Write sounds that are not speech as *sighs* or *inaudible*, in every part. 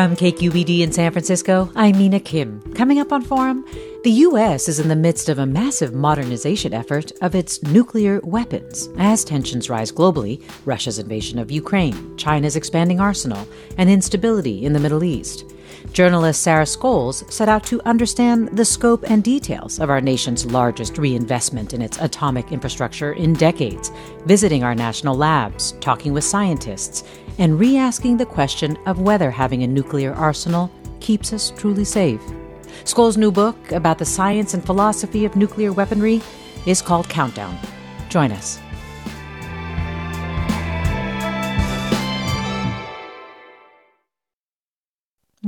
From KQED in San Francisco, I'm Mina Kim. Coming up on Forum, the U.S. is in the midst of a massive modernization effort of its nuclear weapons. As tensions rise globally, Russia's invasion of Ukraine, China's expanding arsenal, and instability in the Middle East. Journalist Sarah Scoles set out to understand the scope and details of our nation's largest reinvestment in its atomic infrastructure in decades, visiting our national labs, talking with scientists, and re asking the question of whether having a nuclear arsenal keeps us truly safe. Scoles' new book about the science and philosophy of nuclear weaponry is called Countdown. Join us.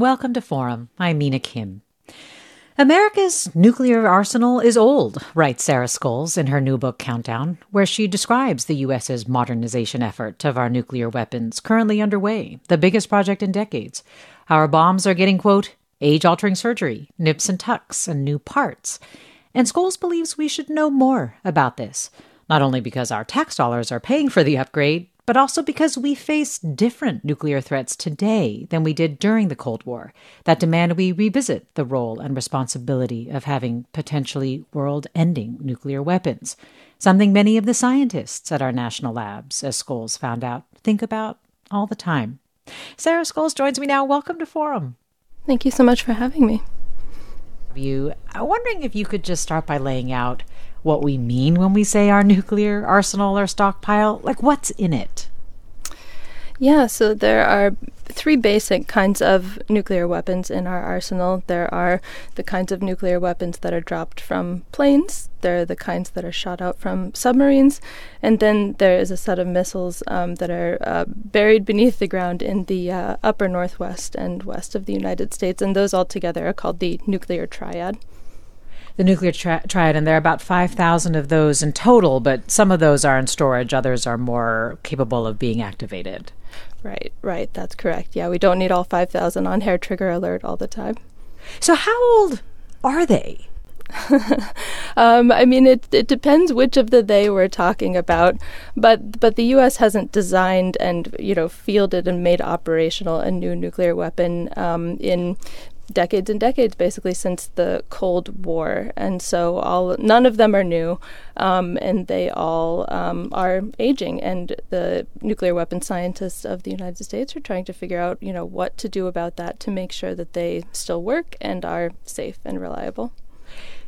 Welcome to Forum. I'm Mina Kim. America's nuclear arsenal is old, writes Sarah Scoles in her new book Countdown, where she describes the U.S.'s modernization effort of our nuclear weapons currently underway, the biggest project in decades. Our bombs are getting, quote, age altering surgery, nips and tucks, and new parts. And Scoles believes we should know more about this, not only because our tax dollars are paying for the upgrade, but also because we face different nuclear threats today than we did during the Cold War that demand we revisit the role and responsibility of having potentially world ending nuclear weapons, something many of the scientists at our national labs, as Scoles found out, think about all the time. Sarah Scoles joins me now. Welcome to Forum. Thank you so much for having me. You, I'm wondering if you could just start by laying out what we mean when we say our nuclear arsenal or stockpile? Like, what's in it? Yeah, so there are three basic kinds of nuclear weapons in our arsenal. There are the kinds of nuclear weapons that are dropped from planes, there are the kinds that are shot out from submarines, and then there is a set of missiles um, that are uh, buried beneath the ground in the uh, upper northwest and west of the United States, and those all together are called the nuclear triad the nuclear tri- triad, and there are about 5,000 of those in total, but some of those are in storage, others are more capable of being activated. Right, right, that's correct. Yeah, we don't need all 5,000 on hair trigger alert all the time. So, how old are they? *laughs* um, I mean, it, it depends which of the they we're talking about, but but the U.S. hasn't designed and you know fielded and made operational a new nuclear weapon um, in decades and decades basically since the Cold War, and so all none of them are new, um, and they all um, are aging. And the nuclear weapon scientists of the United States are trying to figure out, you know, what to do about that to make sure that they still work and are safe and reliable.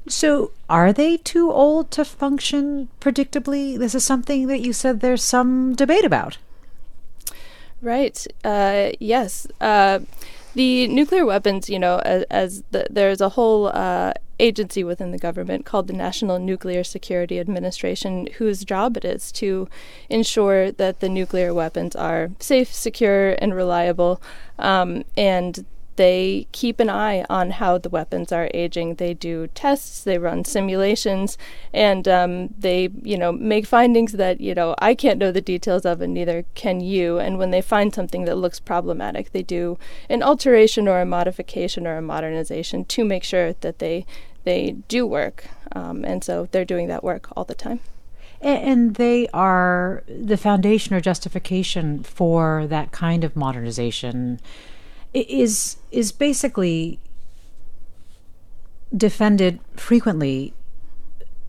So, are they too old to function predictably? This is something that you said there's some debate about. Right. Uh, yes. Uh, the nuclear weapons, you know, as, as the, there's a whole uh, agency within the government called the National Nuclear Security Administration, whose job it is to ensure that the nuclear weapons are safe, secure, and reliable. Um, and they keep an eye on how the weapons are aging. They do tests, they run simulations, and um, they, you know, make findings that you know I can't know the details of, and neither can you. And when they find something that looks problematic, they do an alteration or a modification or a modernization to make sure that they they do work. Um, and so they're doing that work all the time. And they are the foundation or justification for that kind of modernization is is basically defended frequently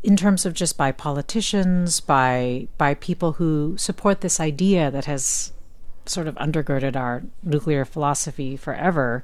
in terms of just by politicians, by by people who support this idea that has sort of undergirded our nuclear philosophy forever,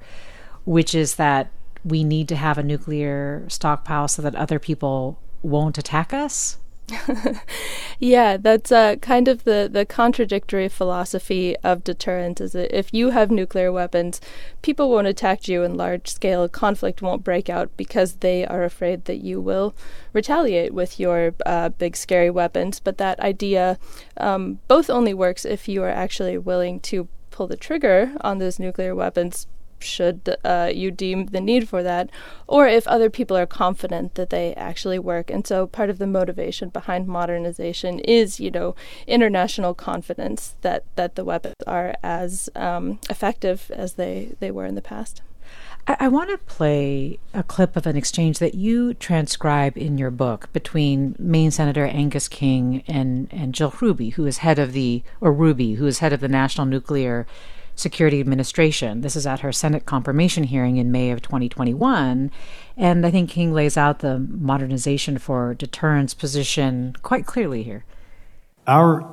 which is that we need to have a nuclear stockpile so that other people won't attack us. *laughs* yeah, that's uh, kind of the, the contradictory philosophy of deterrence is that if you have nuclear weapons, people won't attack you and large scale conflict won't break out because they are afraid that you will retaliate with your uh, big scary weapons. But that idea um, both only works if you are actually willing to pull the trigger on those nuclear weapons should uh, you deem the need for that, or if other people are confident that they actually work. And so part of the motivation behind modernization is, you know, international confidence that, that the weapons are as um, effective as they, they were in the past. I, I want to play a clip of an exchange that you transcribe in your book between Maine Senator Angus King and, and Jill Hruby, who is head of the, or Hruby, who is head of the National Nuclear Security Administration. This is at her Senate confirmation hearing in May of 2021. And I think King lays out the modernization for deterrence position quite clearly here. Our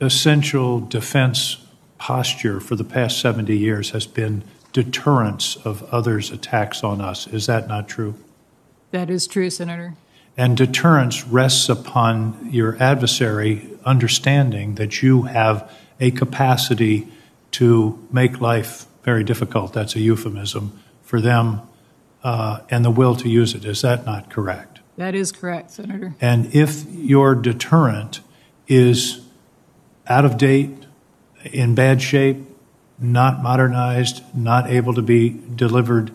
essential defense posture for the past 70 years has been deterrence of others' attacks on us. Is that not true? That is true, Senator. And deterrence rests upon your adversary understanding that you have a capacity to make life very difficult. That's a euphemism for them, uh, and the will to use it. Is that not correct? That is correct, Senator. And if your deterrent is out of date, in bad shape, not modernized, not able to be delivered,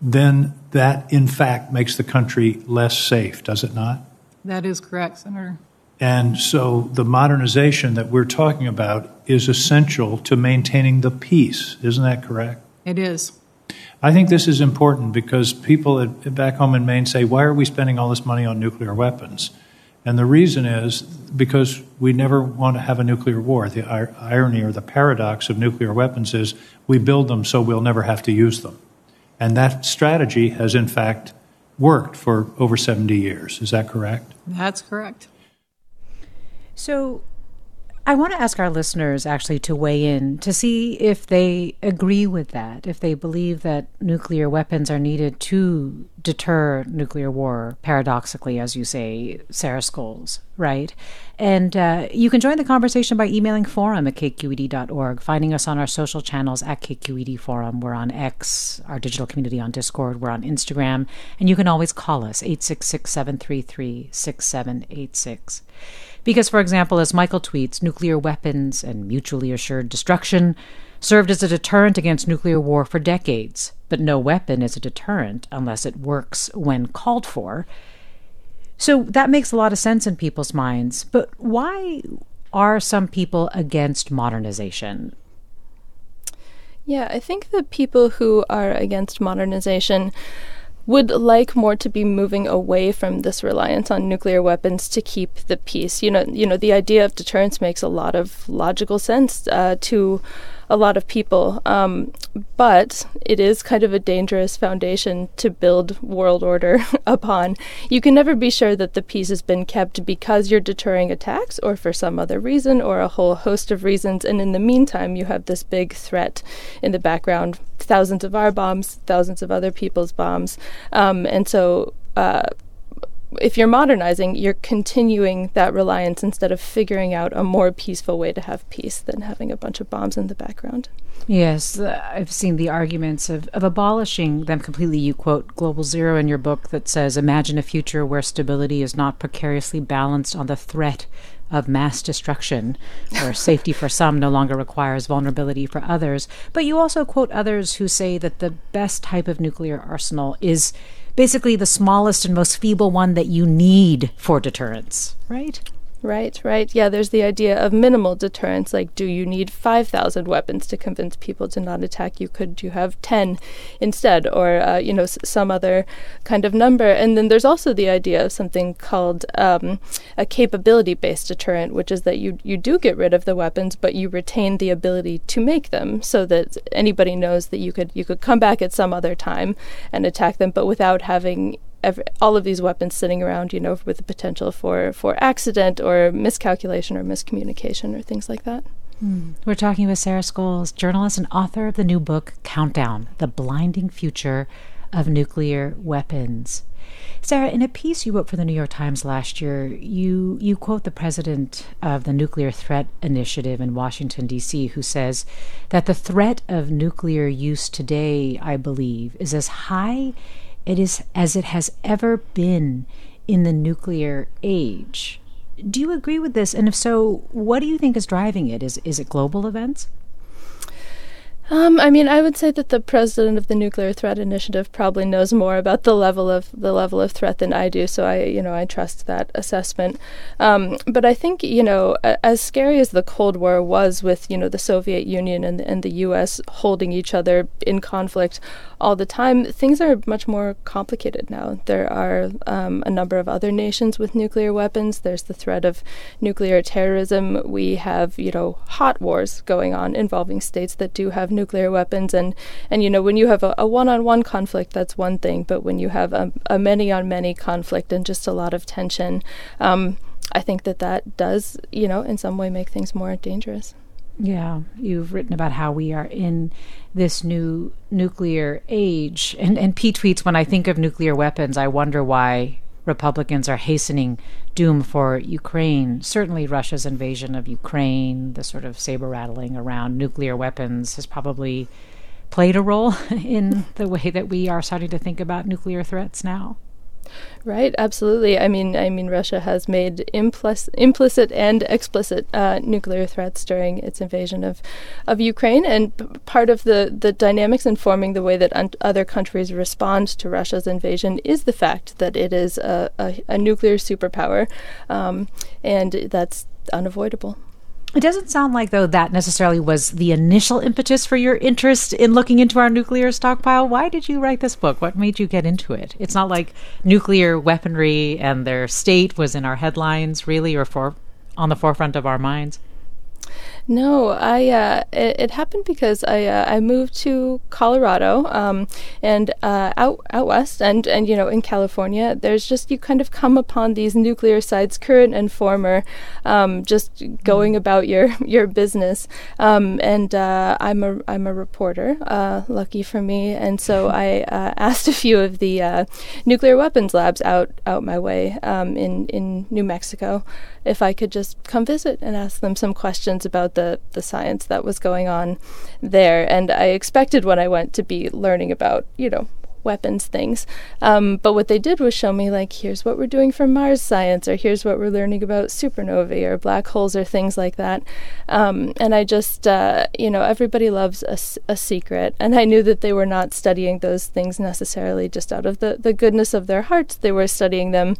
then that in fact makes the country less safe, does it not? That is correct, Senator. And so the modernization that we're talking about is essential to maintaining the peace. Isn't that correct? It is. I think this is important because people at, back home in Maine say, why are we spending all this money on nuclear weapons? And the reason is because we never want to have a nuclear war. The irony or the paradox of nuclear weapons is we build them so we'll never have to use them. And that strategy has, in fact, worked for over 70 years. Is that correct? That's correct. So I want to ask our listeners actually to weigh in to see if they agree with that, if they believe that nuclear weapons are needed to deter nuclear war, paradoxically, as you say, Sarah Scoles, right? And uh, you can join the conversation by emailing forum at kqed.org, finding us on our social channels at KQED Forum. We're on X, our digital community on Discord, we're on Instagram, and you can always call us 866 733 6786. Because, for example, as Michael tweets, nuclear weapons and mutually assured destruction served as a deterrent against nuclear war for decades, but no weapon is a deterrent unless it works when called for. So that makes a lot of sense in people's minds. But why are some people against modernization? Yeah, I think the people who are against modernization would like more to be moving away from this reliance on nuclear weapons to keep the peace. You know, you know, the idea of deterrence makes a lot of logical sense uh, to a lot of people. Um, but it is kind of a dangerous foundation to build world order *laughs* upon. You can never be sure that the peace has been kept because you're deterring attacks or for some other reason or a whole host of reasons. And in the meantime, you have this big threat in the background thousands of our bombs, thousands of other people's bombs. Um, and so, uh, if you're modernizing, you're continuing that reliance instead of figuring out a more peaceful way to have peace than having a bunch of bombs in the background. Yes, uh, I've seen the arguments of, of abolishing them completely. You quote Global Zero in your book that says, Imagine a future where stability is not precariously balanced on the threat of mass destruction, where *laughs* safety for some no longer requires vulnerability for others. But you also quote others who say that the best type of nuclear arsenal is basically the smallest and most feeble one that you need for deterrence, right? Right, right. Yeah, there's the idea of minimal deterrence. Like, do you need 5,000 weapons to convince people to not attack you? Could you have 10 instead? Or, uh, you know, s- some other kind of number. And then there's also the idea of something called um, a capability based deterrent, which is that you, you do get rid of the weapons, but you retain the ability to make them so that anybody knows that you could, you could come back at some other time and attack them, but without having every, all of these weapons sitting around, you know, with the potential for for accident or miscalculation or miscommunication or things like that. Mm. We're talking with Sarah Scoles, journalist and author of the new book Countdown: The Blinding Future of Nuclear Weapons. Sarah, in a piece you wrote for the New York Times last year, you, you quote the president of the Nuclear Threat Initiative in Washington, D.C., who says that the threat of nuclear use today, I believe, is as high it is as it has ever been in the nuclear age. Do you agree with this? And if so, what do you think is driving it? Is, is it global events? Um, I mean, I would say that the president of the Nuclear Threat Initiative probably knows more about the level of the level of threat than I do. So I, you know, I trust that assessment. Um, but I think, you know, as scary as the Cold War was, with you know the Soviet Union and and the U.S. holding each other in conflict all the time, things are much more complicated now. There are um, a number of other nations with nuclear weapons. There's the threat of nuclear terrorism. We have, you know, hot wars going on involving states that do have nuclear weapons. And, and you know, when you have a, a one-on-one conflict, that's one thing. But when you have a, a many-on-many conflict and just a lot of tension, um, I think that that does, you know, in some way make things more dangerous. Yeah, you've written about how we are in this new nuclear age. And, and Pete tweets When I think of nuclear weapons, I wonder why Republicans are hastening doom for Ukraine. Certainly, Russia's invasion of Ukraine, the sort of saber rattling around nuclear weapons, has probably played a role *laughs* in the way that we are starting to think about nuclear threats now. Right, absolutely. I mean, I mean, Russia has made implicit, implicit and explicit uh, nuclear threats during its invasion of, of Ukraine, and p- part of the the dynamics informing the way that un- other countries respond to Russia's invasion is the fact that it is a, a, a nuclear superpower, um, and that's unavoidable. It doesn't sound like, though, that necessarily was the initial impetus for your interest in looking into our nuclear stockpile. Why did you write this book? What made you get into it? It's not like nuclear weaponry and their state was in our headlines, really, or for on the forefront of our minds. No, I uh, it, it, happened because I uh, I moved to Colorado um, and uh, out out west and and you know in California there's just you kind of come upon these nuclear sites current and former um, just going mm. about your your business um, and uh, I'm a I'm a reporter uh, lucky for me and so *laughs* I uh, asked a few of the nuclear weapons labs out out my way um, in in New Mexico if I could just come visit and ask them some questions about the, the science that was going on there. And I expected when I went to be learning about, you know, weapons things. Um, but what they did was show me, like, here's what we're doing for Mars science, or here's what we're learning about supernovae or black holes or things like that. Um, and I just, uh, you know, everybody loves a, a, secret. And I knew that they were not studying those things necessarily just out of the, the goodness of their hearts. They were studying them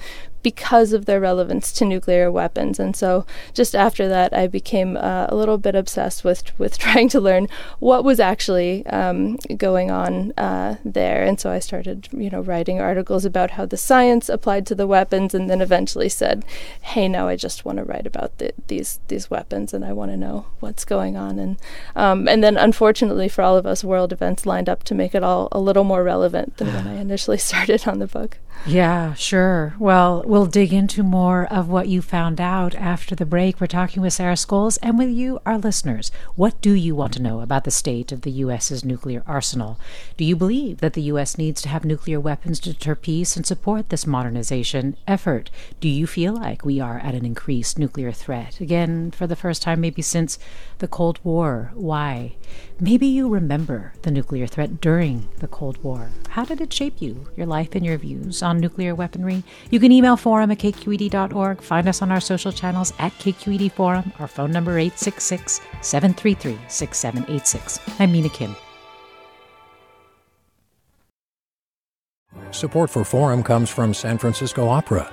because of their relevance to nuclear weapons. And so, just after that, I became uh, a little bit obsessed with with *laughs* trying to learn what was actually um, going on uh, there. And so, I started, you know, writing articles about how the science applied to the weapons, and then eventually said, "Hey, now I just want to write about the, these these weapons, and I want to know what's going on." And um, and then, unfortunately for all of us, world events lined up to make it all a little more relevant than when I *sighs* initially *laughs* started on the book. Yeah, sure. Well, we'll dig into more of what you found out after the break. We're talking with Sarah Scoles and with you, our listeners. What do you want to know about the state of the U.S.'s nuclear arsenal? Do you believe that the U.S. needs to have nuclear weapons to deter peace and support this modernization effort? Do you feel like we are at an increased nuclear threat? Again, for the first time, maybe since the Cold War. Why? Maybe you remember the nuclear threat during the Cold War. How did it shape you, your life, and your views on nuclear weaponry? You can email forum at kqed.org, find us on our social channels at KQED Forum, our phone number 866 733 6786. I'm Mina Kim. Support for Forum comes from San Francisco Opera.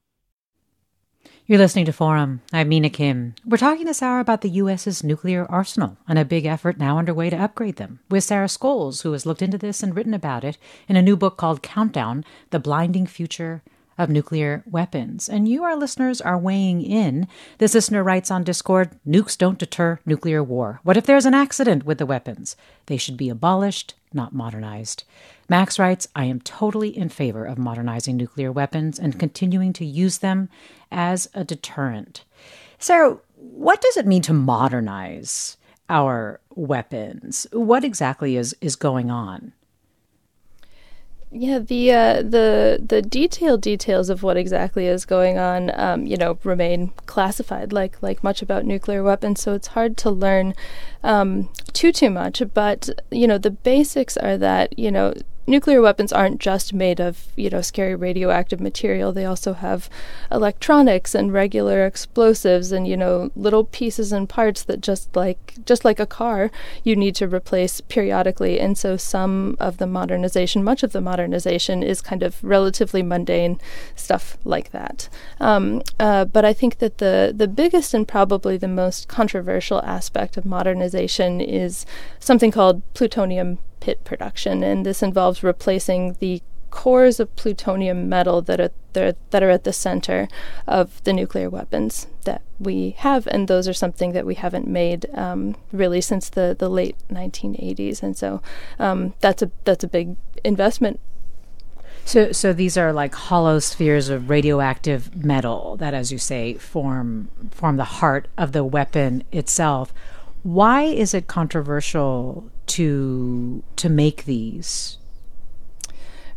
You're listening to Forum. I'm Mina Kim. We're talking this hour about the U.S.'s nuclear arsenal and a big effort now underway to upgrade them with Sarah Scoles, who has looked into this and written about it in a new book called Countdown The Blinding Future of nuclear weapons. And you, our listeners, are weighing in. This listener writes on Discord Nukes don't deter nuclear war. What if there's an accident with the weapons? They should be abolished, not modernized. Max writes I am totally in favor of modernizing nuclear weapons and continuing to use them as a deterrent. Sarah, what does it mean to modernize our weapons? What exactly is, is going on? Yeah, the uh, the the detailed details of what exactly is going on, um, you know, remain classified, like like much about nuclear weapons. So it's hard to learn um, too too much. But you know, the basics are that you know nuclear weapons aren't just made of, you know, scary radioactive material. They also have electronics and regular explosives and, you know, little pieces and parts that just like just like a car, you need to replace periodically. And so some of the modernization, much of the modernization is kind of relatively mundane stuff like that. Um, uh, but I think that the the biggest and probably the most controversial aspect of modernization is something called plutonium pit production, and this involves replacing the cores of plutonium metal that are that are at the center of the nuclear weapons that we have, and those are something that we haven't made um, really since the, the late 1980s, and so um, that's a that's a big investment. So, so these are like hollow spheres of radioactive metal that, as you say, form form the heart of the weapon itself. Why is it controversial to to make these?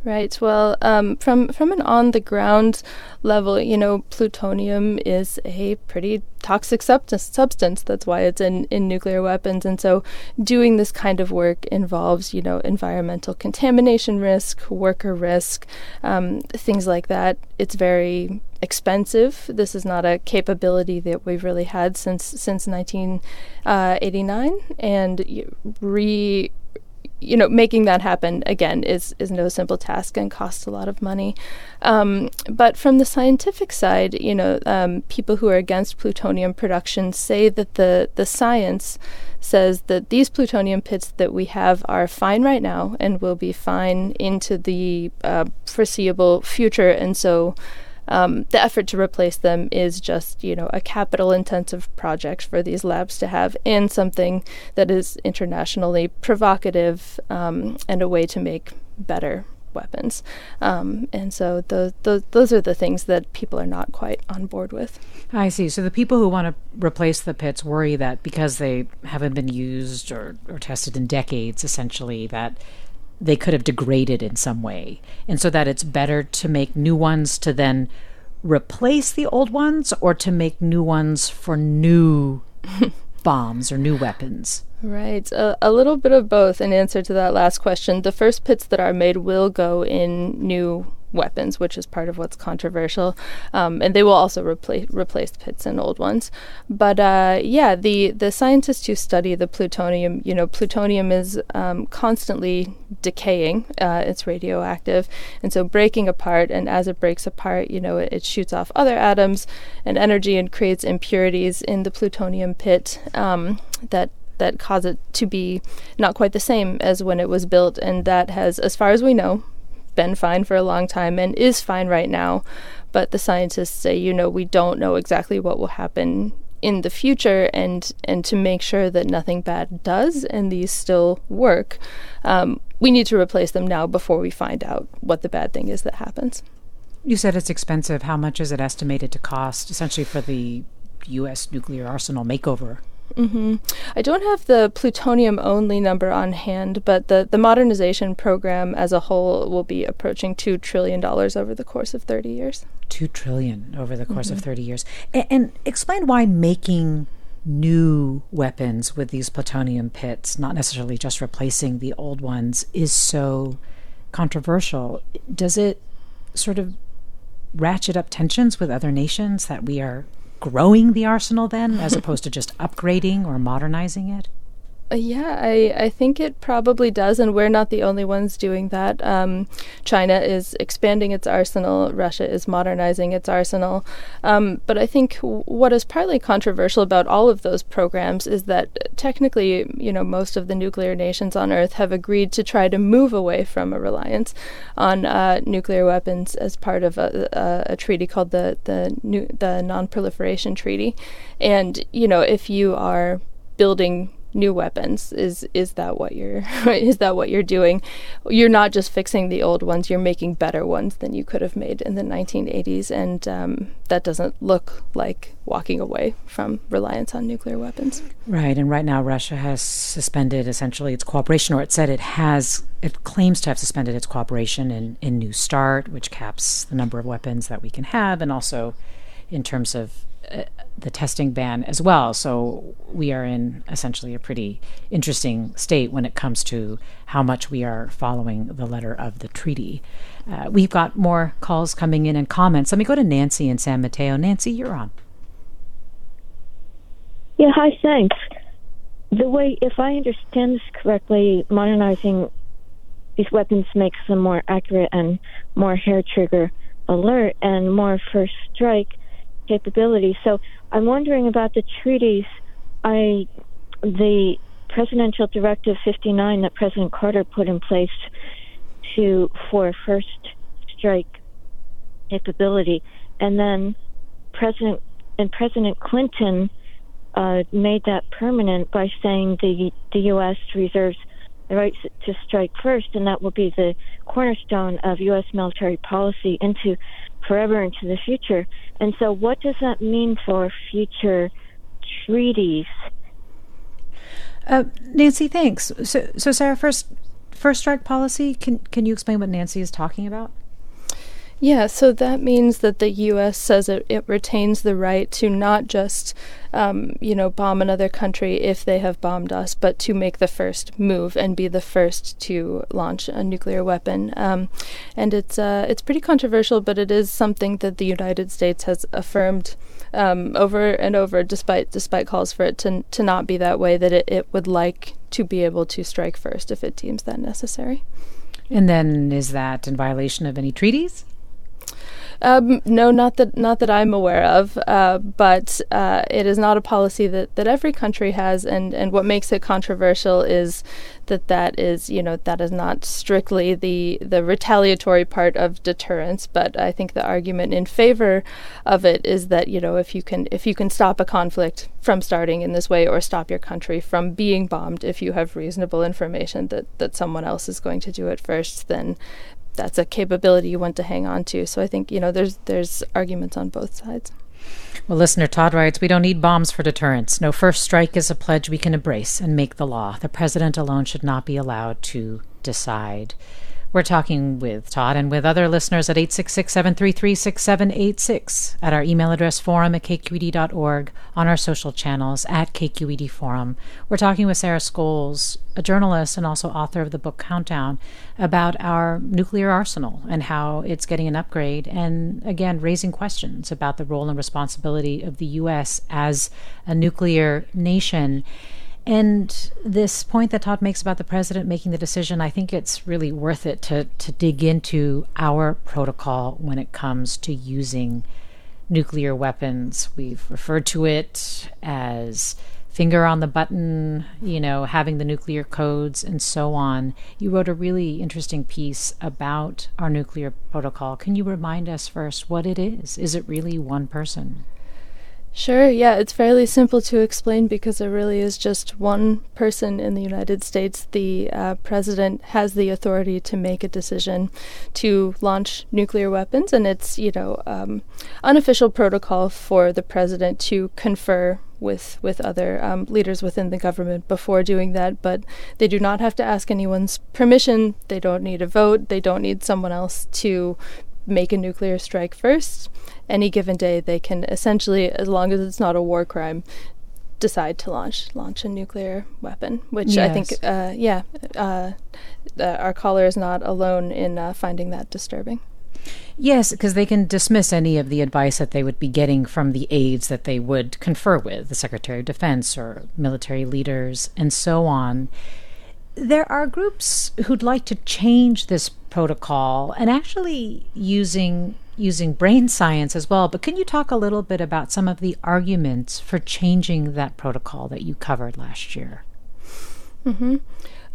Right. Well, um, from from an on the ground level, you know, plutonium is a pretty toxic substance. That's why it's in, in nuclear weapons. And so, doing this kind of work involves, you know, environmental contamination risk, worker risk, um, things like that. It's very expensive. This is not a capability that we've really had since since 1989, uh, and re you know, making that happen again is is no simple task and costs a lot of money. Um, but from the scientific side, you know, um, people who are against plutonium production say that the the science says that these plutonium pits that we have are fine right now and will be fine into the uh, foreseeable future, and so um, the effort to replace them is just you know a capital intensive project for these labs to have and something that is internationally provocative um, and a way to make better weapons. Um, and so those, those those are the things that people are not quite on board with. I see. So the people who want to replace the pits worry that because they haven't been used or, or tested in decades essentially that they could have degraded in some way. And so that it's better to make new ones to then replace the old ones or to make new ones for new *laughs* bombs or new weapons. Right. A, a little bit of both in answer to that last question. The first pits that are made will go in new weapons, which is part of what's controversial. Um, and they will also replace replace pits and old ones. But uh, yeah, the the scientists who study the plutonium, you know, plutonium is um, constantly decaying. Uh, it's radioactive, and so breaking apart. And as it breaks apart, you know, it, it shoots off other atoms and energy and creates impurities in the plutonium pit um, that that cause it to be not quite the same as when it was built, and that has, as far as we know, been fine for a long time and is fine right now. But the scientists say, you know, we don't know exactly what will happen in the future and and to make sure that nothing bad does and these still work um, we need to replace them now before we find out what the bad thing is that happens. You said it's expensive. How much is it estimated to cost essentially for the us nuclear arsenal makeover Mm-hmm. I don't have the plutonium only number on hand, but the, the modernization program as a whole will be approaching $2 trillion over the course of 30 years. 2 trillion over the course mm-hmm. of 30 years. And, and explain why making new weapons with these plutonium pits, not necessarily just replacing the old ones, is so controversial. Does it sort of ratchet up tensions with other nations that we are growing the arsenal then, as opposed to just upgrading or modernizing it? Uh, yeah, I, I think it probably does, and we're not the only ones doing that. Um, China is expanding its arsenal, Russia is modernizing its arsenal. Um, but I think w- what is partly controversial about all of those programs is that technically, you know, most of the nuclear nations on Earth have agreed to try to move away from a reliance on uh, nuclear weapons as part of a, a, a treaty called the the, nu- the Non-Proliferation Treaty. And you know, if you are building new weapons. Is is that what you're *laughs* is that what you're doing? You're not just fixing the old ones you're making better ones than you could have made in the 1980s and um, that doesn't look like walking away from reliance on nuclear weapons. Right and right now Russia has suspended essentially its cooperation or it said it has it claims to have suspended its cooperation in, in New START which caps the number of weapons that we can have and also in terms of the testing ban as well. So we are in essentially a pretty interesting state when it comes to how much we are following the letter of the treaty. Uh, we've got more calls coming in and comments. Let me go to Nancy in San Mateo. Nancy, you're on. Yeah, hi, thanks. The way, if I understand this correctly, modernizing these weapons makes them more accurate and more hair trigger alert and more first strike capability. So I'm wondering about the treaties. I the presidential directive 59 that President Carter put in place to for first strike capability, and then President and President Clinton uh, made that permanent by saying the the U.S. reserves the right to strike first, and that will be the cornerstone of U.S. military policy into forever into the future. And so, what does that mean for future treaties? Uh, Nancy, thanks. So, so Sarah, first, first strike policy. Can can you explain what Nancy is talking about? Yeah, so that means that the U.S. says it, it retains the right to not just, um, you know, bomb another country if they have bombed us, but to make the first move and be the first to launch a nuclear weapon. Um, and it's uh, it's pretty controversial, but it is something that the United States has affirmed um, over and over, despite despite calls for it to to not be that way. That it, it would like to be able to strike first if it deems that necessary. And then, is that in violation of any treaties? Um, no, not that not that I'm aware of, uh, but uh, it is not a policy that, that every country has, and, and what makes it controversial is that that is you know that is not strictly the the retaliatory part of deterrence, but I think the argument in favor of it is that you know if you can if you can stop a conflict from starting in this way or stop your country from being bombed if you have reasonable information that that someone else is going to do it first, then that's a capability you want to hang on to. So I think you know there's there's arguments on both sides. Well, listener Todd writes, We don't need bombs for deterrence. No first strike is a pledge we can embrace and make the law. The president alone should not be allowed to decide. We're talking with Todd and with other listeners at 866 733 6786, at our email address forum at kqed.org, on our social channels at KQED Forum. We're talking with Sarah Scoles, a journalist and also author of the book Countdown, about our nuclear arsenal and how it's getting an upgrade, and again, raising questions about the role and responsibility of the U.S. as a nuclear nation. And this point that Todd makes about the president making the decision, I think it's really worth it to, to dig into our protocol when it comes to using nuclear weapons. We've referred to it as finger on the button, you know, having the nuclear codes and so on. You wrote a really interesting piece about our nuclear protocol. Can you remind us first what it is? Is it really one person? Sure, yeah, it's fairly simple to explain because it really is just one person in the United States. The uh, president has the authority to make a decision to launch nuclear weapons, and it's, you know, um, unofficial protocol for the president to confer with with other um, leaders within the government before doing that. But they do not have to ask anyone's permission. They don't need a vote. They don't need someone else to make a nuclear strike first. Any given day, they can essentially, as long as it's not a war crime, decide to launch launch a nuclear weapon. Which yes. I think, uh, yeah, uh, our caller is not alone in uh, finding that disturbing. Yes, because they can dismiss any of the advice that they would be getting from the aides that they would confer with, the Secretary of Defense or military leaders, and so on. There are groups who'd like to change this protocol and actually using using brain science as well. But can you talk a little bit about some of the arguments for changing that protocol that you covered last year? Mm-hmm.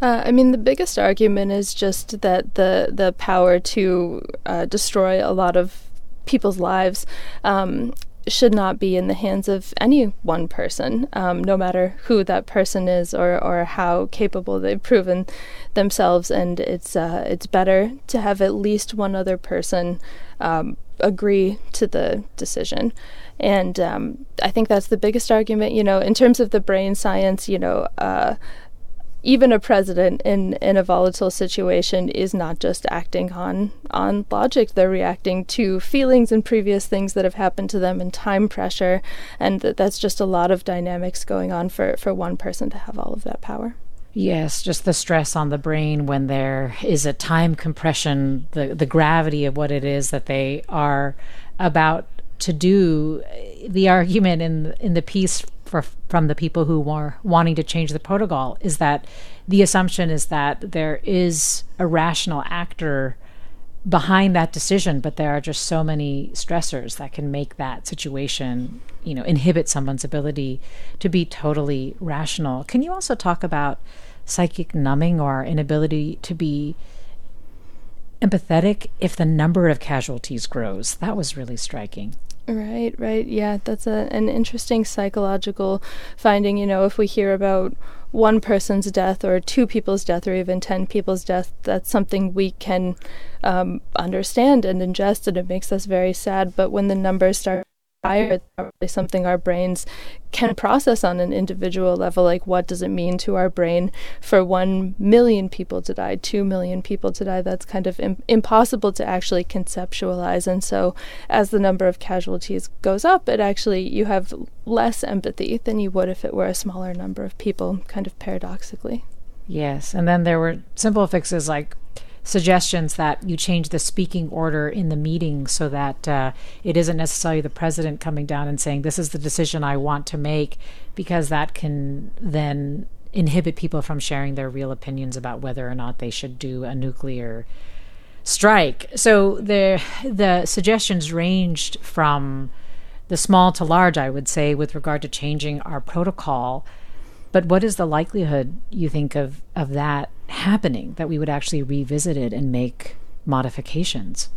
Uh, I mean, the biggest argument is just that the the power to uh, destroy a lot of people's lives um, should not be in the hands of any one person, um, no matter who that person is or, or how capable they've proven themselves. And it's uh, it's better to have at least one other person um, agree to the decision. And um, I think that's the biggest argument. You know, in terms of the brain science, you know. Uh, even a president in, in a volatile situation is not just acting on on logic. They're reacting to feelings and previous things that have happened to them and time pressure. And th- that's just a lot of dynamics going on for, for one person to have all of that power. Yes, just the stress on the brain when there is a time compression, the the gravity of what it is that they are about to do. The argument in in the piece for, from the people who are wanting to change the protocol is that the assumption is that there is a rational actor behind that decision, but there are just so many stressors that can make that situation, you know, inhibit someone's ability to be totally rational. Can you also talk about psychic numbing or inability to be empathetic if the number of casualties grows? That was really striking. Right, right. Yeah, that's a, an interesting psychological finding. You know, if we hear about one person's death or two people's death or even 10 people's death, that's something we can um, understand and ingest, and it makes us very sad. But when the numbers start higher, it's probably something our brains can process on an individual level. Like, what does it mean to our brain for 1 million people to die, 2 million people to die? That's kind of Im- impossible to actually conceptualize. And so, as the number of casualties goes up, it actually, you have less empathy than you would if it were a smaller number of people, kind of paradoxically. Yes. And then there were simple fixes like suggestions that you change the speaking order in the meeting so that uh, it isn't necessarily the president coming down and saying, This is the decision I want to make, because that can then inhibit people from sharing their real opinions about whether or not they should do a nuclear strike. So the the suggestions ranged from the small to large, I would say, with regard to changing our protocol. But what is the likelihood you think of of that happening that we would actually revisit it and make modifications?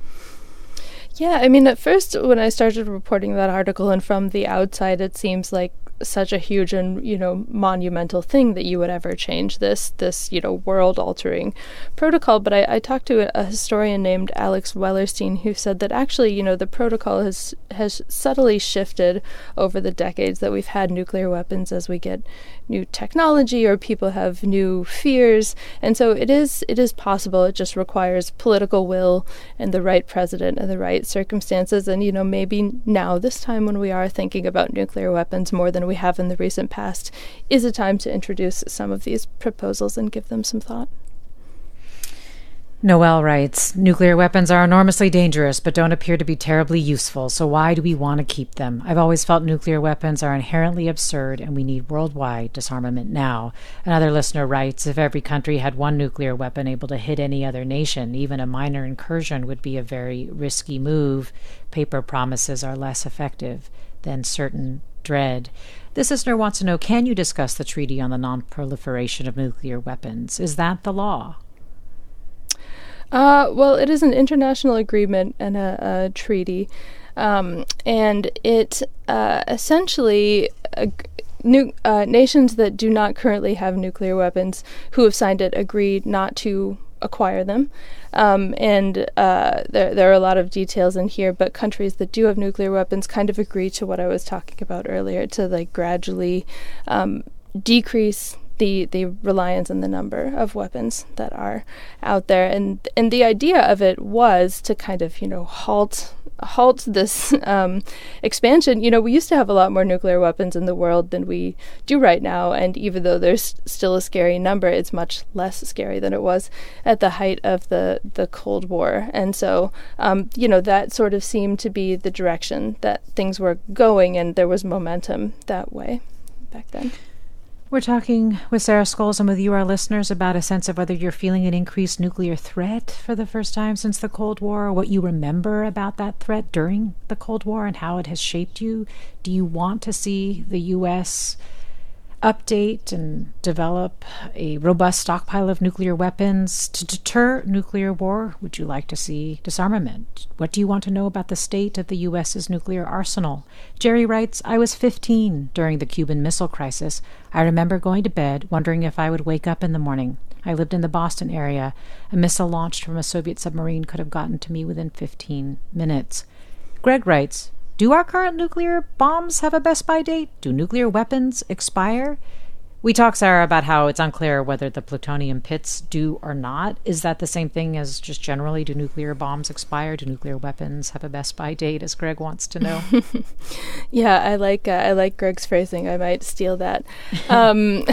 Yeah, I mean, at first, when I started reporting that article, and from the outside, it seems like such a huge and you know monumental thing that you would ever change this this you know world altering protocol. But I, I talked to a, a, historian named Alex Wellerstein who said that actually you know the protocol has has subtly shifted over the decades that we've had nuclear weapons as we get new technology or people have new fears. And so it is it is possible. It just requires political will and the right president and the right circumstances. And you know maybe now this time when we are thinking about nuclear weapons more than we have in the recent past is a time to introduce some of these proposals and give them some thought Noel writes Nuclear weapons are enormously dangerous, but don't appear to be terribly useful, so why do we want to keep them? I've always felt nuclear weapons are inherently absurd, and we need worldwide disarmament now. Another listener writes If every country had one nuclear weapon able to hit any other nation, even a minor incursion would be a very risky move. Paper promises are less effective than certain dread. This listener wants to know Can you discuss the Treaty on the Non Proliferation of Nuclear Weapons? Is that the law? Uh, well, it is an international agreement and a, a treaty, um, and it uh, essentially. Uh, nu- nations that do not currently have nuclear weapons who have signed it agree not to acquire them. Um, and uh, there, there are a lot of details in here, but countries that do have nuclear weapons kind of agree to what I was talking about earlier to like gradually um, decrease the the reliance and the number of weapons that are out there, and and the idea of it was to kind of you know halt halt this um, expansion. You know, we used to have a lot more nuclear weapons in the world than we do right now, and even though there's still a scary number, it's much less scary than it was at the height of the the Cold War. And so, um, you know, that sort of seemed to be the direction that things were going, and there was momentum that way back then. We're talking with Sarah Scoles and with you, our listeners, about a sense of whether you're feeling an increased nuclear threat for the first time since the Cold War, what you remember about that threat during the Cold War and how it has shaped you. Do you want to see the U.S update and develop a robust stockpile of nuclear weapons to deter nuclear war? Would you like to see disarmament? What do you want to know about the state of the U.S.'s nuclear arsenal? Jerry writes I was 15 during the Cuban Missile Crisis. I remember going to bed wondering if I would wake up in the morning. I lived in the Boston area. A missile launched from a Soviet submarine could have gotten to me within 15 minutes. Greg writes do our current nuclear bombs have a best by date? Do nuclear weapons expire? We talked, Sarah, about how it's unclear whether the plutonium pits do or not. Is that the same thing as just generally? Do nuclear bombs expire? Do nuclear weapons have a best by date? As Greg wants to know. *laughs* yeah, I like uh, I like Greg's phrasing. I might steal that. um,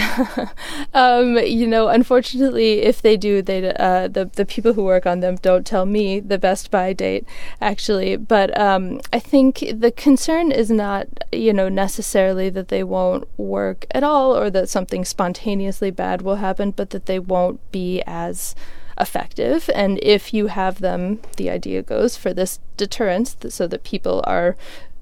*laughs* um, you know, unfortunately, if they do, they uh, the the people who work on them don't tell me the best by date actually. But um, I think the concern is not you know necessarily that they won't work at all or that something spontaneously bad will happen, but that they won't be as effective. And if you have them, the idea goes for this deterrence, so that people are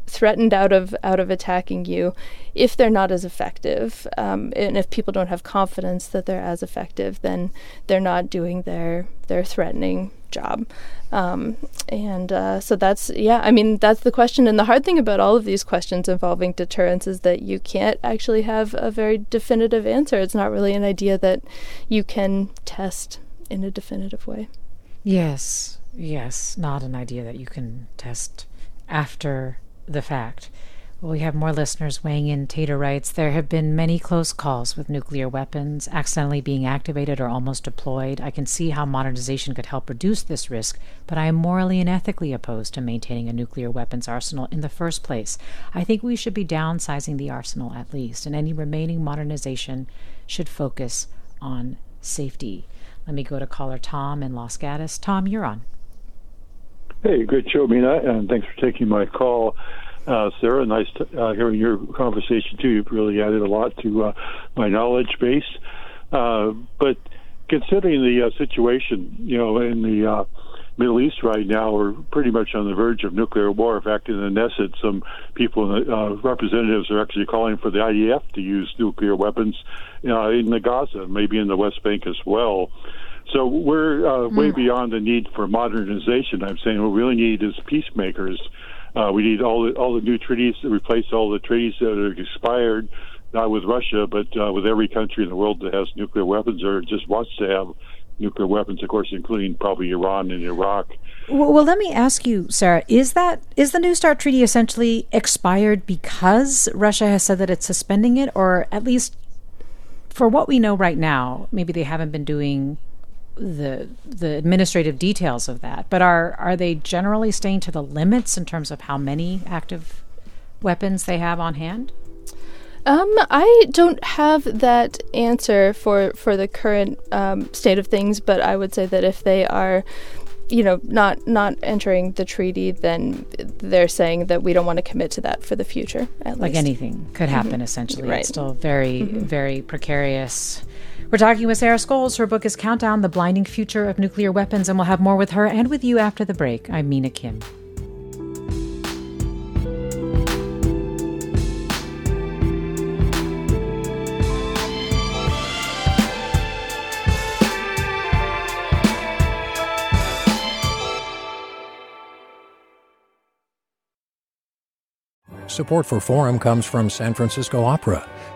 threatened out of out of attacking you if they're not as effective um, and if people don't have confidence that they're as effective then they're not doing their their threatening job um, and uh, so that's, yeah, I mean, that's the question. And the hard thing about all of these questions involving deterrence is that you can't actually have a very definitive answer. It's not really an idea that you can test in a definitive way. Yes, yes, not an idea that you can test after the fact. Well, we have more listeners weighing in. Tater writes There have been many close calls with nuclear weapons accidentally being activated or almost deployed. I can see how modernization could help reduce this risk, but I am morally and ethically opposed to maintaining a nuclear weapons arsenal in the first place. I think we should be downsizing the arsenal at least, and any remaining modernization should focus on safety. Let me go to caller Tom in Los Gatos. Tom, you're on. Hey, good show, Mina, and thanks for taking my call. Uh, Sarah, nice to, uh, hearing your conversation too. You've really added a lot to uh, my knowledge base. Uh, but considering the uh, situation, you know, in the uh, Middle East right now, we're pretty much on the verge of nuclear war. In fact, in the Knesset, some people, uh, representatives, are actually calling for the IDF to use nuclear weapons uh, in the Gaza, maybe in the West Bank as well. So we're mm. way beyond the need for modernization. I'm saying what we really need is peacemakers uh, we need all the all the new treaties to replace all the treaties that are expired, not with Russia, but uh, with every country in the world that has nuclear weapons or just wants to have nuclear weapons, of course, including probably Iran and Iraq. Well, well, let me ask you, Sarah, is that is the New START treaty essentially expired because Russia has said that it's suspending it, or at least for what we know right now, maybe they haven't been doing the the administrative details of that, but are are they generally staying to the limits in terms of how many active weapons they have on hand? Um, I don't have that answer for for the current um, state of things, but I would say that if they are you know not not entering the treaty then they're saying that we don't want to commit to that for the future like least. anything could happen mm-hmm. essentially right. it's still very mm-hmm. very precarious we're talking with Sarah Scoles. Her book is Countdown The Blinding Future of Nuclear Weapons, and we'll have more with her and with you after the break. I'm Mina Kim. Support for Forum comes from San Francisco Opera.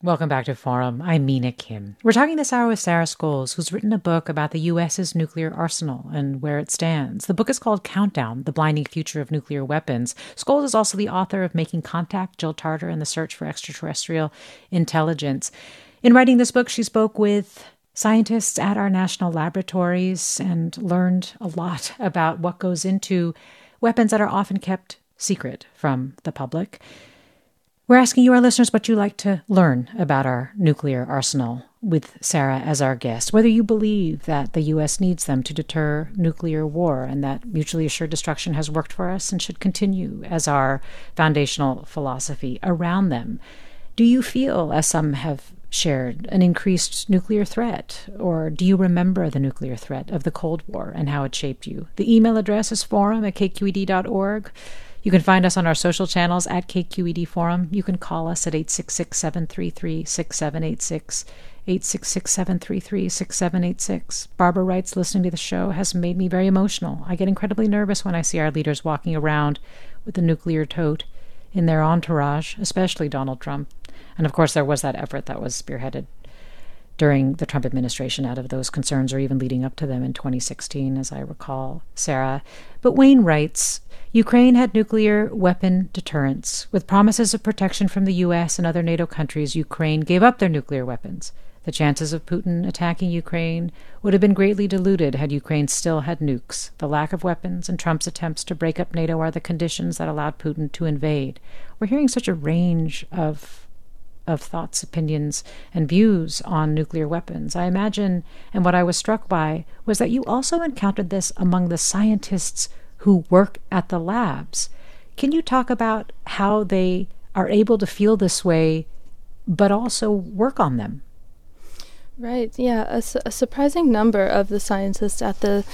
Welcome back to Forum. I'm Mina Kim. We're talking this hour with Sarah Scoles, who's written a book about the U.S.'s nuclear arsenal and where it stands. The book is called Countdown The Blinding Future of Nuclear Weapons. Scoles is also the author of Making Contact Jill Tarter and the Search for Extraterrestrial Intelligence. In writing this book, she spoke with scientists at our national laboratories and learned a lot *laughs* about what goes into weapons that are often kept secret from the public. We're asking you, our listeners, what you like to learn about our nuclear arsenal with Sarah as our guest, whether you believe that the U.S. needs them to deter nuclear war and that mutually assured destruction has worked for us and should continue as our foundational philosophy around them. Do you feel, as some have shared, an increased nuclear threat? Or do you remember the nuclear threat of the Cold War and how it shaped you? The email address is forum at kqed.org. You can find us on our social channels at KQED Forum. You can call us at 866 733 6786. 866 733 6786. Barbara writes, listening to the show has made me very emotional. I get incredibly nervous when I see our leaders walking around with a nuclear tote in their entourage, especially Donald Trump. And of course, there was that effort that was spearheaded during the Trump administration out of those concerns, or even leading up to them in 2016, as I recall, Sarah. But Wayne writes Ukraine had nuclear weapon deterrence. With promises of protection from the U.S. and other NATO countries, Ukraine gave up their nuclear weapons. The chances of Putin attacking Ukraine would have been greatly diluted had Ukraine still had nukes. The lack of weapons and Trump's attempts to break up NATO are the conditions that allowed Putin to invade. We're hearing such a range of of thoughts, opinions, and views on nuclear weapons. I imagine, and what I was struck by, was that you also encountered this among the scientists who work at the labs. Can you talk about how they are able to feel this way, but also work on them? Right, yeah. A, su- a surprising number of the scientists at the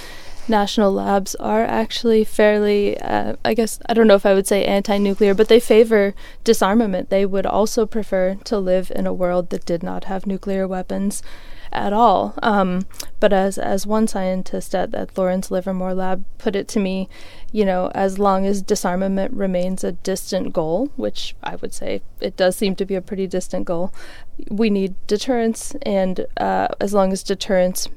national labs are actually fairly, uh, I guess, I don't know if I would say anti nuclear, but they favor disarmament. They would also prefer to live in a world that did not have nuclear weapons at all. Um, but as as one scientist at, at Lawrence Livermore Lab put it to me, you know, as long as disarmament remains a distant goal, which I would say it does seem to be a pretty distant goal, we need deterrence, and uh, as long as deterrence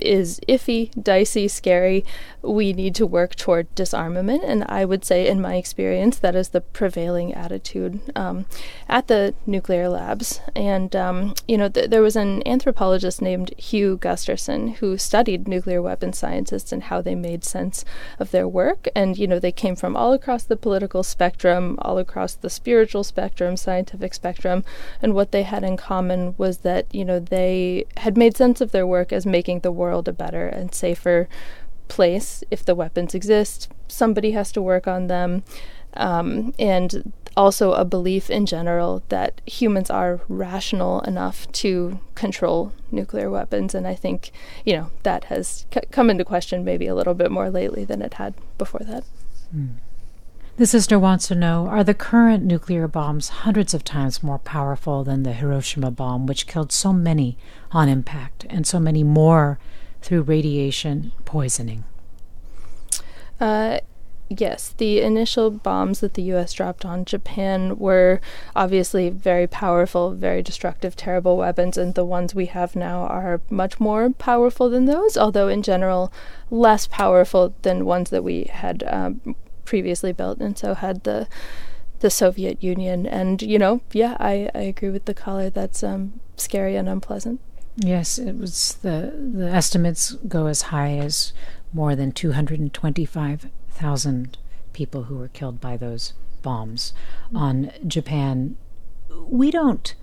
is iffy, dicey, scary. We need to work toward disarmament, and I would say, in my experience, that is the prevailing attitude um, at the nuclear labs. And um, you know, th- there was an anthropologist named Hugh Gusterson who studied nuclear weapon scientists and how they made sense of their work. And you know, they came from all across the political spectrum, all across the spiritual spectrum, scientific spectrum, and what they had in common was that you know they had made sense of their work as making the world world a better and safer place. If the weapons exist, somebody has to work on them. Um, and also a belief in general that humans are rational enough to control nuclear weapons. And I think, you know, that has c- come into question maybe a little bit more lately than it had before that. Mm. The sister wants to know Are the current nuclear bombs hundreds of times more powerful than the Hiroshima bomb, which killed so many on impact and so many more through radiation poisoning? Uh, yes, the initial bombs that the U.S. dropped on Japan were obviously very powerful, very destructive, terrible weapons, and the ones we have now are much more powerful than those, although in general less powerful than ones that we had um, previously built, and so had the the Soviet Union. And you know, yeah, I, I agree with the caller. That's um, scary and unpleasant. Yes, it was the the estimates go as high as more than 225,000 people who were killed by those bombs mm-hmm. on Japan. We don't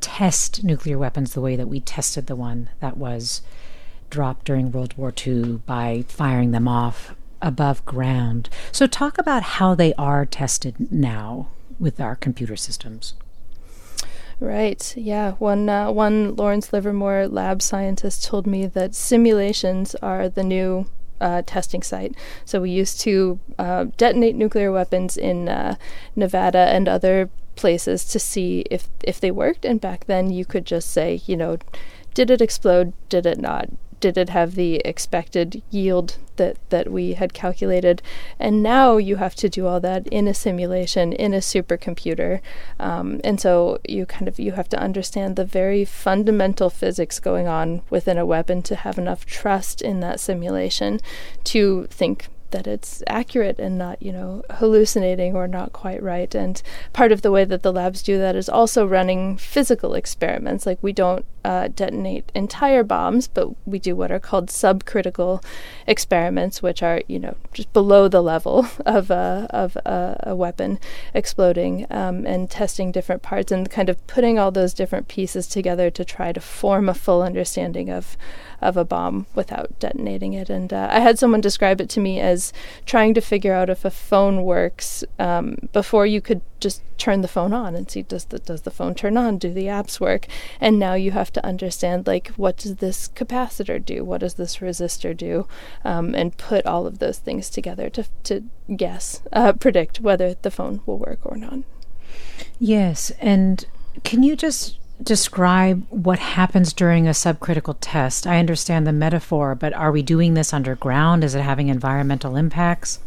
test nuclear weapons the way that we tested the one that was dropped during World War II by firing them off above ground. So, talk about how they are tested now with our computer systems. Right. Yeah. One uh, one Lawrence Livermore lab scientist told me that simulations are the new uh, testing site. So we used to uh, detonate nuclear weapons in uh, Nevada and other places to see if if they worked. And back then, you could just say, you know, did it explode? Did it not? Did it have the expected yield that, that we had calculated? And now you have to do all that in a simulation, in a supercomputer. Um, and so you kind of you have to understand the very fundamental physics going on within a weapon to have enough trust in that simulation to think that it's accurate and not, you know, hallucinating or not quite right. And part of the way that the labs do that is also running physical experiments. Like we don't uh, detonate entire bombs, but we do what are called subcritical experiments, which are, you know, just below the level *laughs* of a, of a, a weapon exploding um, and testing different parts and kind of putting all those different pieces together to try to form a full understanding of of a bomb without detonating it. And uh, I had someone describe it to me as trying to figure out if a phone works um, before you could just turn the phone on and see does the does the phone turn on? Do the apps work? And now you have to understand like what does this capacitor do? What does this resistor do? Um, and put all of those things together to to guess, uh, predict whether the phone will work or not. Yes, and can you just describe what happens during a subcritical test? I understand the metaphor, but are we doing this underground? Is it having environmental impacts?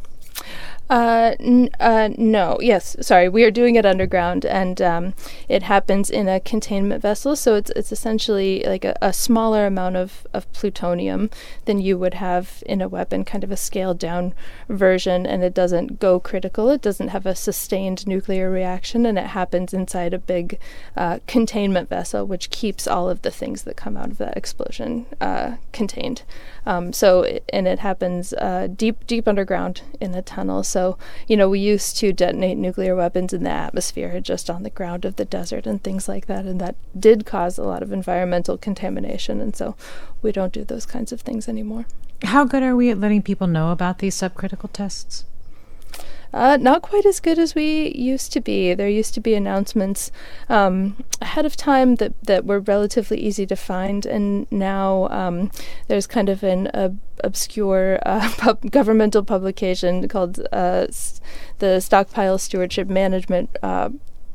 Uh, n- uh, no. Yes. Sorry. We are doing it underground, and um, it happens in a containment vessel. So it's it's essentially like a, a, smaller amount of, of plutonium than you would have in a weapon, kind of a scaled down version, and it doesn't go critical. It doesn't have a sustained nuclear reaction, and it happens inside a big uh, containment vessel, which keeps all of the things that come out of that explosion uh, contained. Um, so, and it happens uh, deep, deep underground in a tunnel. So, you know, we used to detonate nuclear weapons in the atmosphere, just on the ground of the desert and things like that, and that did cause a lot of environmental contamination. And so, we don't do those kinds of things anymore. How good are we at letting people know about these subcritical tests? Uh, not quite as good as we used to be. There used to be announcements um, ahead of time that, that were relatively easy to find, and now um, there's kind of an uh, obscure uh, *laughs* pub- governmental publication called uh, s- the Stockpile Stewardship Management uh,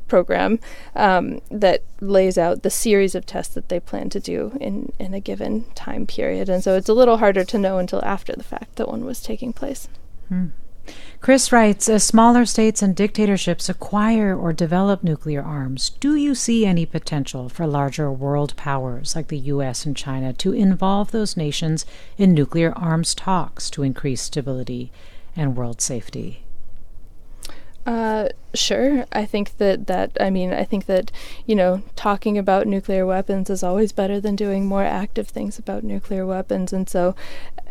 program um, that lays out the series of tests that they plan to do in, in a given time period. And so it's a little harder to know until after the fact that one was taking place. Hmm. Chris writes As smaller states and dictatorships acquire or develop nuclear arms, do you see any potential for larger world powers like the U.S. and China to involve those nations in nuclear arms talks to increase stability and world safety? Uh, sure. I think that that I mean I think that you know talking about nuclear weapons is always better than doing more active things about nuclear weapons, and so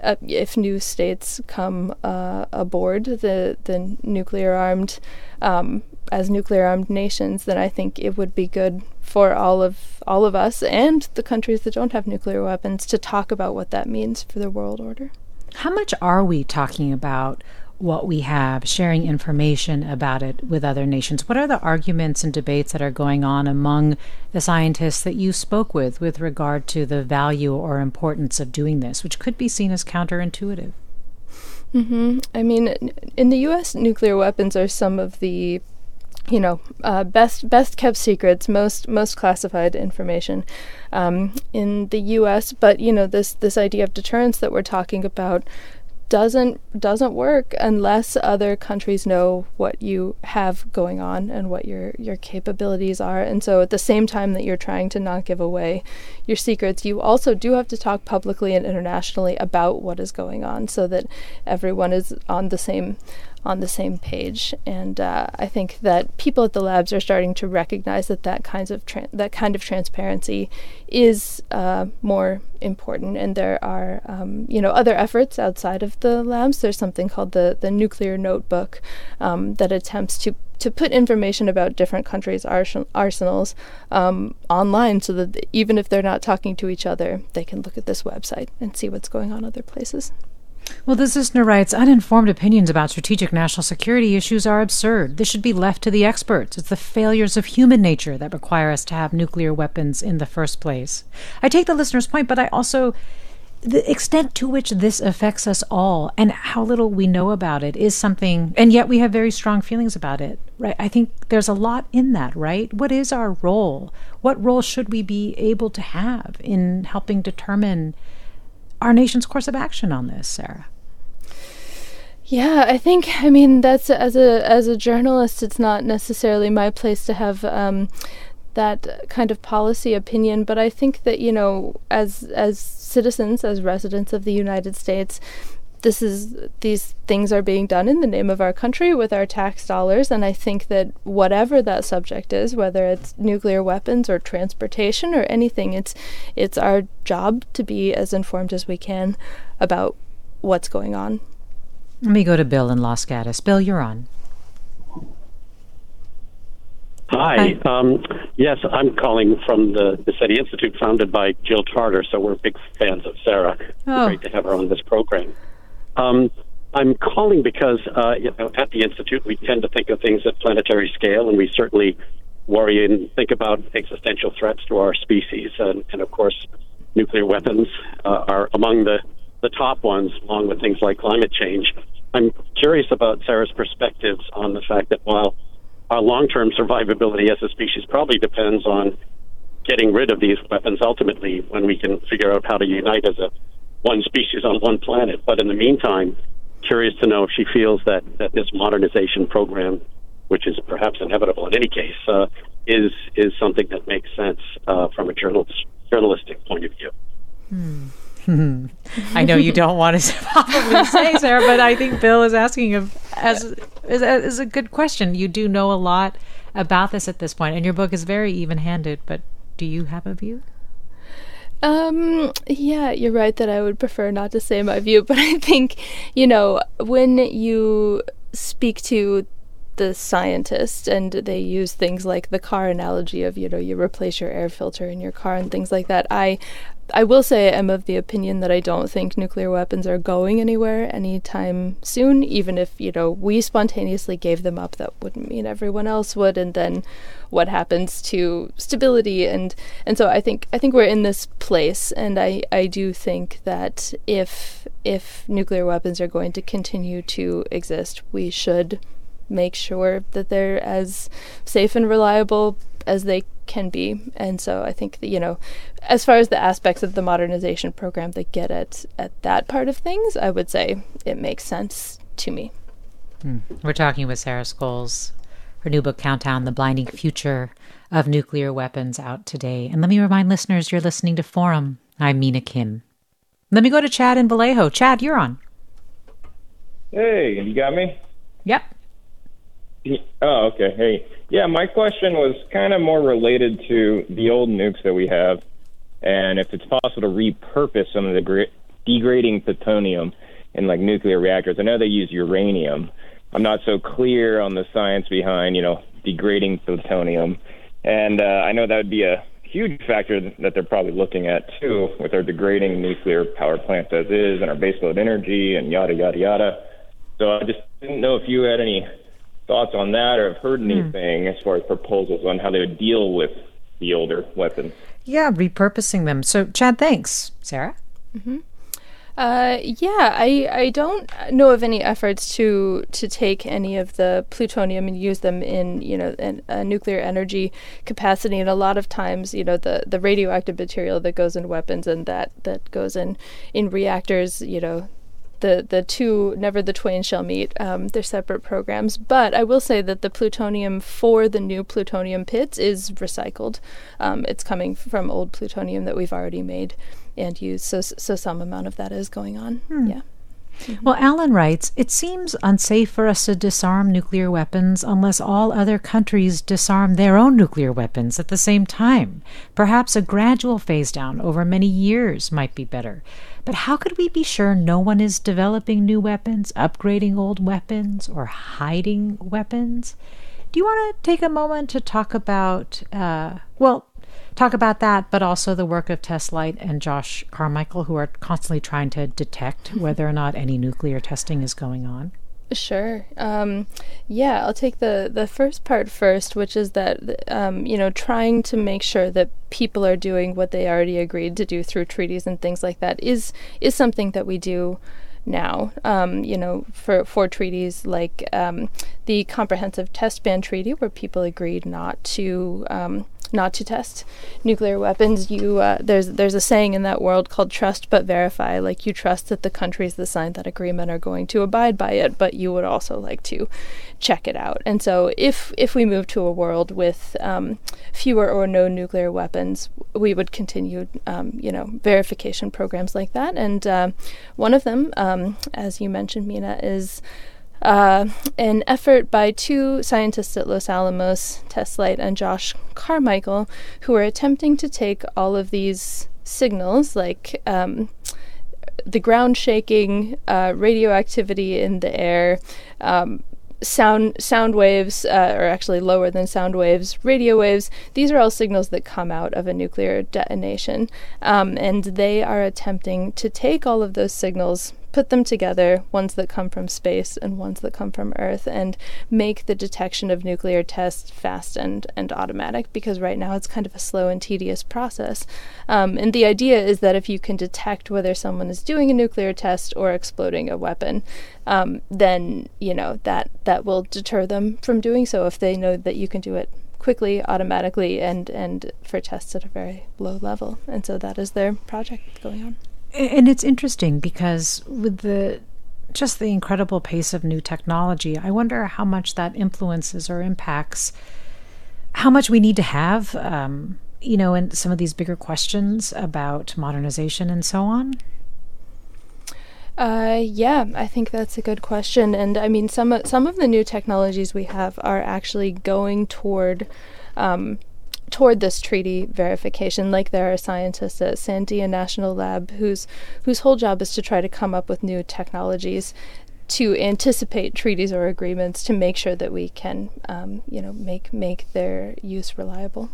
uh, if new states come uh, aboard the the nuclear armed um, as nuclear armed nations, then I think it would be good for all of all of us and the countries that don't have nuclear weapons to talk about what that means for the world order. How much are we talking about what we have, sharing information about it with other nations. What are the arguments and debates that are going on among the scientists that you spoke with with regard to the value or importance of doing this, which could be seen as counterintuitive? Mm-hmm. I mean, in the U.S., nuclear weapons are some of the you know, uh, best best kept secrets, most most classified information um, in the U.S. But you know, this this idea of deterrence that we're talking about doesn't doesn't work unless other countries know what you have going on and what your your capabilities are. And so at the same time that you're trying to not give away your secrets, you also do have to talk publicly and internationally about what is going on so that everyone is on the same on the same page. And uh, I think that people at the labs are starting to recognize that that kinds of tra- that kind of transparency is uh, more important. And there are um, you know other efforts outside of the labs. There's something called the the Nuclear Notebook um, that attempts to to put information about different countries' arsenals um, online so that even if they're not talking to each other, they can look at this website and see what's going on other places. Well, this listener writes Uninformed opinions about strategic national security issues are absurd. This should be left to the experts. It's the failures of human nature that require us to have nuclear weapons in the first place. I take the listener's point, but I also the extent to which this affects us all and how little we know about it is something and yet we have very strong feelings about it right i think there's a lot in that right what is our role what role should we be able to have in helping determine our nation's course of action on this sarah? Yeah, I think I mean that's as a as a journalist, it's not necessarily my place to have um, that kind of policy opinion, but I think that you know, as as citizens, as residents of the United States, this is these things are being done in the name of our country with our tax dollars and i think that whatever that subject is whether it's nuclear weapons or transportation or anything it's it's our job to be as informed as we can about what's going on let me go to bill in los gatos bill you're on Hi. Um, yes, I'm calling from the, the SETI Institute, founded by Jill Tarter. So we're big fans of Sarah. Oh. Great to have her on this program. Um, I'm calling because uh, you know at the institute we tend to think of things at planetary scale, and we certainly worry and think about existential threats to our species, and, and of course, nuclear weapons uh, are among the the top ones, along with things like climate change. I'm curious about Sarah's perspectives on the fact that while our long-term survivability as a species probably depends on getting rid of these weapons ultimately when we can figure out how to unite as a one species on one planet. But in the meantime, curious to know if she feels that, that this modernization program, which is perhaps inevitable in any case, uh, is is something that makes sense uh, from a journalist, journalistic point of view. Hmm. *laughs* I know you don't want to *laughs* probably say, Sarah, but I think Bill is asking of as is, is a good question. You do know a lot about this at this point, and your book is very even-handed. But do you have a view? Um, yeah, you're right that I would prefer not to say my view, *laughs* but I think, you know, when you speak to the scientists and they use things like the car analogy of, you know, you replace your air filter in your car and things like that, I I will say I'm of the opinion that I don't think nuclear weapons are going anywhere anytime soon. Even if you know we spontaneously gave them up, that wouldn't mean everyone else would. And then what happens to stability and and so I think I think we're in this place, and I I do think that if if nuclear weapons are going to continue to exist, we should make sure that they're as safe and reliable as they can be. And so I think that, you know, as far as the aspects of the modernization program that get at, at that part of things, I would say it makes sense to me. Hmm. We're talking with Sarah Scoles. Her new book, Countdown The Blinding Future of Nuclear Weapons, out today. And let me remind listeners you're listening to Forum. I'm Mina Kim. Let me go to Chad in Vallejo. Chad, you're on. Hey, you got me? Yep. Oh, okay. Hey, yeah, my question was kind of more related to the old nukes that we have, and if it's possible to repurpose some of the gra- degrading plutonium in like nuclear reactors. I know they use uranium. I'm not so clear on the science behind, you know, degrading plutonium, and uh, I know that would be a huge factor that they're probably looking at too, with our degrading nuclear power plants as is, and our baseload energy, and yada yada yada. So I just didn't know if you had any thoughts on that or have heard hmm. anything as far as proposals on how they would deal with the older weapons. Yeah, repurposing them. So, Chad, thanks. Sarah? Mm-hmm. Uh, yeah, I, I don't know of any efforts to to take any of the plutonium and use them in you know in a nuclear energy capacity. And a lot of times, you know, the, the radioactive material that goes in weapons and that that goes in in reactors, you know, the the two never the twain shall meet. Um, they're separate programs, but I will say that the plutonium for the new plutonium pits is recycled. Um, it's coming from old plutonium that we've already made and used. So so some amount of that is going on. Hmm. Yeah. Well, Alan writes It seems unsafe for us to disarm nuclear weapons unless all other countries disarm their own nuclear weapons at the same time. Perhaps a gradual phase down over many years might be better. But how could we be sure no one is developing new weapons, upgrading old weapons, or hiding weapons? Do you want to take a moment to talk about, uh, well, talk about that, but also the work of Tess Light and Josh Carmichael, who are constantly trying to detect *laughs* whether or not any nuclear testing is going on? Sure. Um, yeah, I'll take the the first part first, which is that um, you know trying to make sure that people are doing what they already agreed to do through treaties and things like that is is something that we do now. Um, you know, for for treaties like um, the Comprehensive Test Ban Treaty, where people agreed not to um, not to test nuclear weapons. You uh, there's there's a saying in that world called trust but verify. Like you trust that the countries that signed that agreement are going to abide by it, but you would also like to check it out. And so if if we move to a world with um, fewer or no nuclear weapons, we would continue um, you know verification programs like that. And uh, one of them, um, as you mentioned, Mina, is uh, an effort by two scientists at Los Alamos, Tess Light and Josh Carmichael, who are attempting to take all of these signals, like um, the ground shaking, uh, radioactivity in the air, um, sound sound waves, uh, or actually lower than sound waves, radio waves. These are all signals that come out of a nuclear detonation, um, and they are attempting to take all of those signals put them together, ones that come from space and ones that come from Earth, and make the detection of nuclear tests fast and, and automatic because right now it's kind of a slow and tedious process. Um, and the idea is that if you can detect whether someone is doing a nuclear test or exploding a weapon, um, then you know that that will deter them from doing so if they know that you can do it quickly, automatically, and and for tests at a very low level. And so that is their project going on. And it's interesting because with the just the incredible pace of new technology, I wonder how much that influences or impacts how much we need to have, um, you know, in some of these bigger questions about modernization and so on. Uh, yeah, I think that's a good question, and I mean some some of the new technologies we have are actually going toward um, toward this treaty verification. Like there are scientists at Sandia National Lab whose whose whole job is to try to come up with new technologies to anticipate treaties or agreements to make sure that we can, um, you know, make make their use reliable.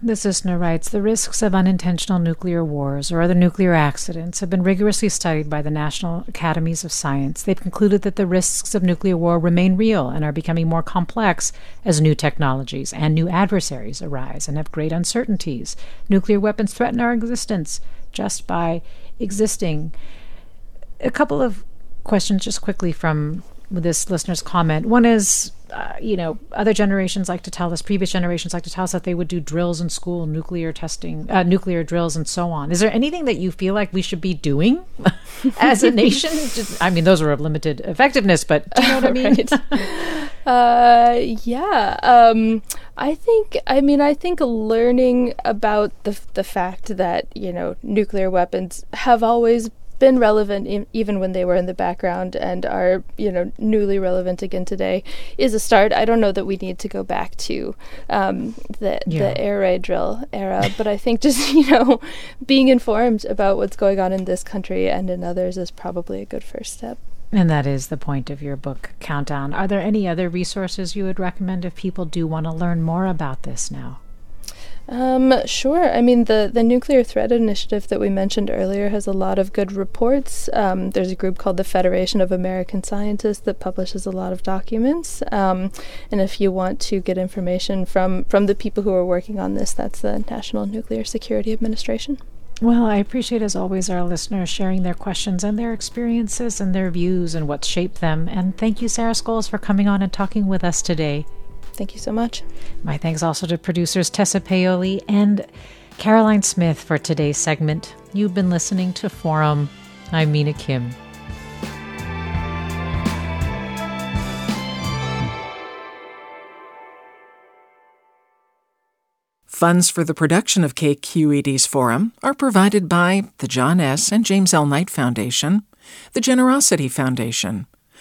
This listener writes The risks of unintentional nuclear wars or other nuclear accidents have been rigorously studied by the National Academies of Science. They've concluded that the risks of nuclear war remain real and are becoming more complex as new technologies and new adversaries arise and have great uncertainties. Nuclear weapons threaten our existence just by existing. A couple of questions, just quickly, from this listener's comment. One is uh, you know, other generations like to tell us, previous generations like to tell us that they would do drills in school, nuclear testing, uh, nuclear drills, and so on. Is there anything that you feel like we should be doing *laughs* as a nation? *laughs* Just, I mean, those are of limited effectiveness, but do you know what I *laughs* mean? uh, yeah. Um, I think. I mean, I think learning about the the fact that you know nuclear weapons have always been relevant even when they were in the background and are you know newly relevant again today is a start. I don't know that we need to go back to um, the yeah. the air raid drill era, but I think *laughs* just you know being informed about what's going on in this country and in others is probably a good first step. And that is the point of your book, Countdown. Are there any other resources you would recommend if people do want to learn more about this now? Um, sure. I mean, the, the Nuclear Threat Initiative that we mentioned earlier has a lot of good reports. Um, there's a group called the Federation of American Scientists that publishes a lot of documents. Um, and if you want to get information from, from the people who are working on this, that's the National Nuclear Security Administration. Well, I appreciate, as always, our listeners sharing their questions and their experiences and their views and what shaped them. And thank you, Sarah Scoles, for coming on and talking with us today. Thank you so much. My thanks also to producers Tessa Paoli and Caroline Smith for today's segment. You've been listening to Forum. I'm Mina Kim. Funds for the production of KQED's Forum are provided by the John S. and James L. Knight Foundation the Generosity Foundation,